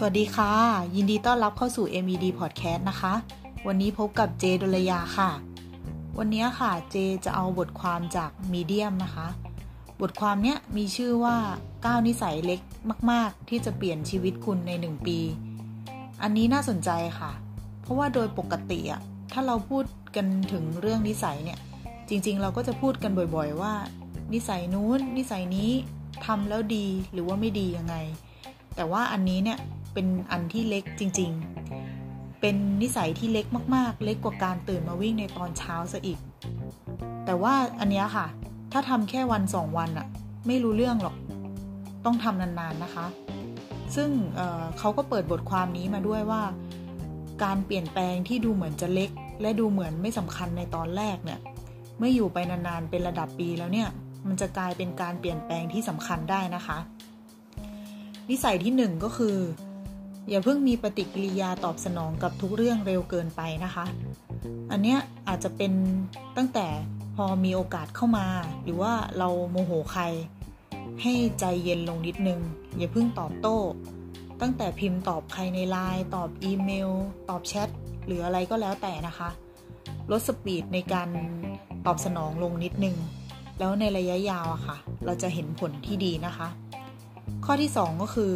สวัสดีค่ะ ยินดีต้อนรับเข้าสู่ MED Podcast นะคะ วันนี้พบกับเจดลยาค่ะ วันนี้ค่ะเจจะเอาบทความจากมีเดียมนะคะ บทความเนี้ยมีชื่อว่า 9 นิสัยเล็กมาก ๆ ที่จะเปลี่ยนชีวิตคุณใน 1 ปี อันนี้น่าสนใจค่ะ เพราะว่าโดยปกติอะถ้าเราพูดกันถึงเรื่องนิสัยเนี่ย จริง ๆ เราก็จะพูดกันบ่อยๆ ว่า นิสัยนู้น นิสัยนี้ทำแล้วดีหรือว่าไม่ดียังไง แต่ว่าอันนี้เนี่ย เป็นอันที่เล็กจริง ๆ เป็นนิสัยที่เล็กมาก ๆ เล็กกว่าการตื่นมาวิ่งในตอนเช้าซะอีก แต่ว่าอันนี้ค่ะ ถ้าทำแค่วันสองวันอะไม่รู้เรื่องหรอก ต้องทำนานๆนะคะ ซึ่งเเขาก็เปิดบทความนี้มาด้วยว่า การเปลี่ยนแปลงที่ดูเหมือนจะเล็ก และดูเหมือนไม่สำคัญในตอนแรกเนี่ยเมื่ออยู่ไปนานๆเป็นระดับปีแล้วเนี่ย มันจะกลายเป็นการเปลี่ยนแปลงที่สำคัญได้นะคะ นิสัยที่หนึ่งก็คือ อย่าเพิ่งมีปฏิกิริยาตอบสนองกับทุกเรื่องเร็วเกินไปนะคะ อันเนี้ยอาจจะเป็นตั้งแต่พอมีโอกาสเข้ามา หรือว่าเราโมโหใคร ให้ใจเย็นลงนิดนึง อย่าเพิ่งตอบโต้ ตั้งแต่พิมพ์ตอบใครในไลน์ตอบอีเมล ตอบแชทหรืออะไรก็แล้วแต่นะคะ ลดสปีดในการตอบสนองลงนิดนึง แล้วในระยะยาวอะค่ะ เราจะเห็นผลที่ดีนะคะ ข้อที่ 2 ก็คือ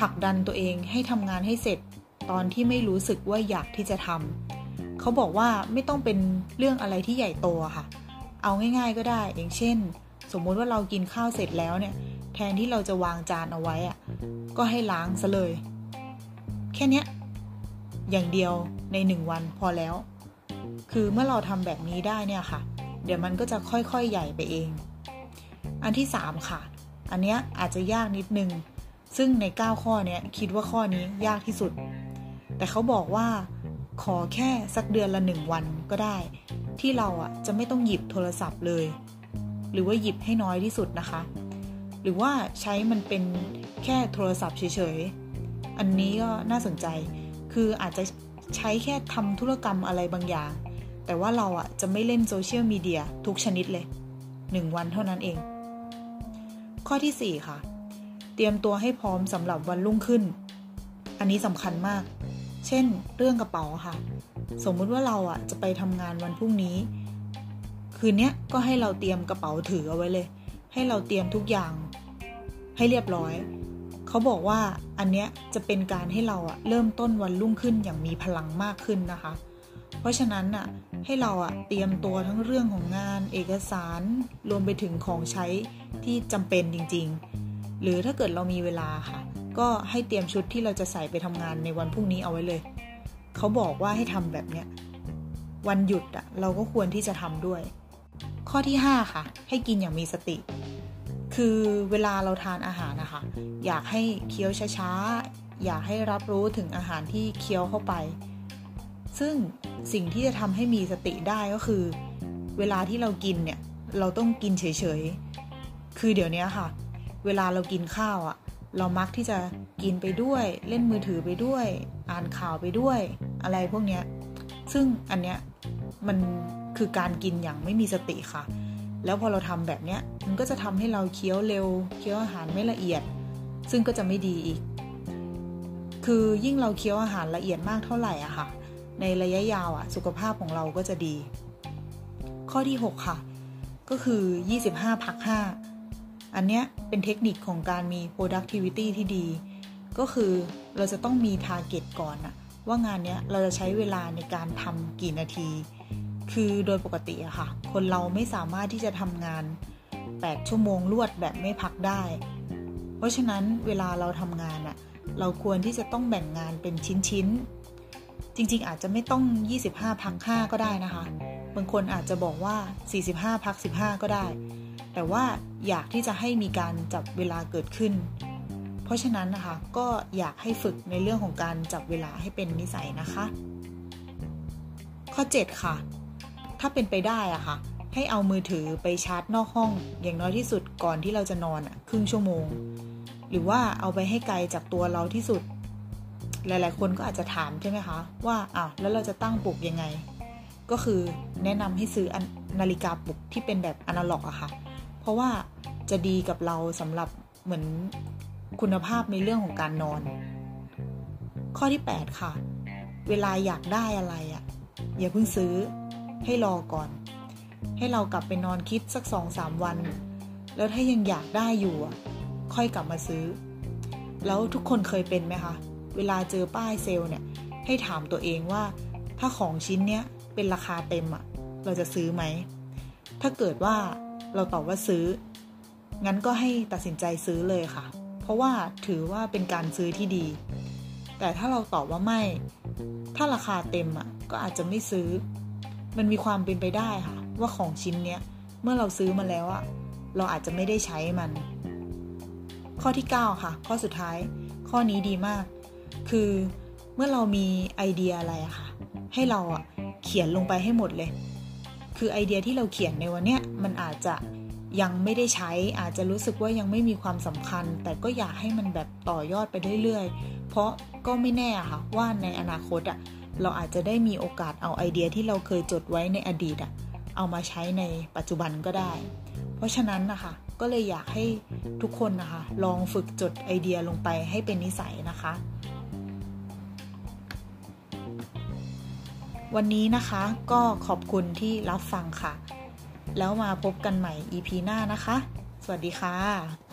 ผลักดันตัวเองให้ทำงานให้เสร็จ ตอนที่ไม่รู้สึกว่าอยากที่จะทำเขาบอกว่าไม่ต้องเป็นเรื่องอะไรที่ใหญ่โตค่ะ เอาง่ายๆก็ได้ อย่างเช่น สมมติว่าเรากินข้าวเสร็จแล้วเนี่ย แทนที่เราจะวางจานเอาไว้อะก็ให้ล้างซะเลย แค่นี้อย่างเดียวในหนึ่งวันพอแล้ว คือเมื่อเราทำแบบนี้ได้เนี่ยค่ะ เดี๋ยวมันก็จะค่อยๆใหญ่ไปเอง อันที่สามค่ะ อันเนี้ยอาจจะยากนิดนึง ซึ่งใน 9 ข้อเนี้ยคิดว่าข้อนี้ยากที่สุด แต่เขาบอกว่าขอแค่สักเดือนละหนึ่งวันก็ได้ ที่เราอะจะไม่ต้องหยิบโทรศัพท์เลย หรือว่าหยิบให้น้อยที่สุดนะคะ หรือว่าใช้มันเป็นแค่โทรศัพท์เฉยๆ อันนี้ก็น่าสนใจ คืออาจจะใช้แค่ทำธุรกรรมอะไรบางอย่าง แต่ว่าเราอะจะไม่เล่นโซเชียลมีเดียทุกชนิดเลย 1 วันเท่านั้นเอง ข้อที่ 4 ค่ะ รียมตัวให้พร้อมสำหรับวันรุ่งขึ้น อันนี้สำคัญมาก เช่น เรื่องกระเป๋าค่ะ สมมุติว่าเราอะจะไปทำงานวันพรุ่งนี้ คืนนี้ก็ให้เราเตรียมกระเป๋าถือเอาไว้เลย ให้เราเตรียมทุกอย่าง ให้เรียบร้อย เขาบอกว่าอันเนี้ยจะเป็นการให้เราอะเริ่มต้นวันรุ่งขึ้นอย่างมีพลังมากขึ้นนะคะ เพราะฉะนั้นอะให้เราอะเตรียมตัวทั้งเรื่องของงาน เอกสาร รวมไปถึงของใช้ที่จำเป็นจริง ๆ หรือถ้าเกิดเรามีเวลาค่ะ ก็ให้เตรียมชุดที่เราจะใส่ไปทำงานในวันพรุ่งนี้เอาไว้เลย เขาบอกว่าให้ทำแบบเนี้ยวันหยุดอะเราก็ควรที่จะทำด้วย ข้อที่ 5 ค่ะ ให้กินอย่างมีสติ คือเวลาเราทานอาหารนะคะ อยากให้เคี้ยวช้าๆ อยากให้รับรู้ถึงอาหารที่เคี้ยวเข้าไป ซึ่งสิ่งที่จะทำให้มีสติได้ก็คือ เวลาที่เรากินเนี่ย เราต้องกินเฉยๆ คือเดี๋ยวนี้ค่ะ เวลาเรากินข้าวอะ่ะเรามักที่จะกินไปด้วย เล่นมือถือไปด้วย อ่านข่าวไปด้วย อะไรพวกเนี้ยซึ่งอันเนี้ยมันคือการกินอย่างไม่มีสติค่ะ แล้วพอเราทำแบบเนี้ยมันก็จะทำให้เราเคี้ยวเร็ว เคี้ยวอาหารไม่ละเอียด ซึ่งก็จะไม่ดีอีก คือยิ่งเราเคี้ยวอาหารละเอียดมากเท่าไหร่อะค่ะ ในระยะยาวอะสุขภาพของเราก็จะดี ข้อที่ 6 ค่ะ ก็คือ 25พัก5 อันเนี้ยเป็นเทคนิคของการมี productivity ที่ดี ก็คือเราจะต้องมี target ก่อนนะว่างานเนี้ยเราจะใช้เวลาในการทำกี่นาที คือโดยปกติอะค่ะ คนเราไม่สามารถที่จะทำงาน 8 ชั่วโมงรวดแบบไม่พักได้ เพราะฉะนั้นเวลาเราทำงานอะเราควรที่จะต้องแบ่งงานเป็นชิ้นๆ จริงๆ อาจจะไม่ต้อง 25พัก5ก็ได้นะคะ บางคนอาจจะบอกว่า 45พัก15 ก็ได้ แต่ว่าอยากที่จะให้มีการจับเวลาเกิดขึ้น เพราะฉะนั้นนะคะก็อยากให้ฝึกในเรื่องของการจับเวลาให้เป็นนิสัยนะคะ ข้อ 7 ค่ะ ถ้าเป็นไปได้อะค่ะ ให้เอามือถือไปชาร์จนอกห้อง อย่างน้อยที่สุดก่อนที่เราจะนอนอะครึ่งชั่วโมง หรือว่าเอาไปให้ไกลจากตัวเราที่สุด หลาย ๆ คนก็อาจจะถามใช่ไหมคะ ว่าอ้าวแล้วเราจะตั้งปลุกยังไง ก็คือแนะนำให้ซื้อนาฬิกาปลุกที่เป็นแบบอนาล็อกอะค่ะ เพราะว่าจะดีกับเราสำหรับเหมือนคุณภาพในเรื่องของการนอน ข้อที่ 8 ค่ะ เวลาอยากได้อะไรอะ่ะ อย่าเพิ่งซื้อให้รอก่อน ให้เรากลับไปนอนคิดสักสองสามวัน แล้วถ้ายังอยากได้อยู่อะ ค่อยกลับมาซื้อ แล้วทุกคนเคยเป็นไหมคะ เวลาเจอป้ายเซลล์เนี่ย ให้ถามตัวเองว่า ถ้าของชิ้นเนี้ยเป็นราคาเต็มอะ เราจะซื้อไหม ถ้าเกิดว่า เราตอบว่าซื้อ งั้นก็ให้ตัดสินใจซื้อเลยค่ะ เพราะว่าถือว่าเป็นการซื้อที่ดี แต่ถ้าเราตอบว่าไม่ ถ้าราคาเต็มอะก็อาจจะไม่ซื้อ มันมีความเป็นไปได้ค่ะ ว่าของชิ้นเนี้ยเมื่อเราซื้อมาแล้วอะเราอาจจะไม่ได้ใช้มัน ข้อที่ 9 ค่ะ ข้อสุดท้าย ข้อนี้ดีมาก คือเมื่อเรามีไอเดียอะไรอะค่ะ ให้เราอะเขียนลงไปให้หมดเลย คือไอเดียที่เราเขียนในวันเนี้ยมันอาจจะยังไม่ได้ใช้อาจจะรู้สึกว่ายังไม่มีความสำคัญ แต่ก็อยากให้มันแบบต่อยอดไปเรื่อยๆ เพราะก็ไม่แน่ค่ะว่าในอนาคตอะเราอาจจะได้มีโอกาสเอาไอเดียที่เราเคยจดไว้ในอดีตอะเอามาใช้ในปัจจุบันก็ได้ เพราะฉะนั้นนะคะก็เลยอยากให้ทุกคนนะคะ ลองฝึกจดไอเดียลงไปให้เป็นนิสัยนะคะ วันนี้นะคะก็ขอบคุณที่รับฟังค่ะ แล้วมาพบกันใหม่ EP หน้านะคะ สวัสดีค่ะ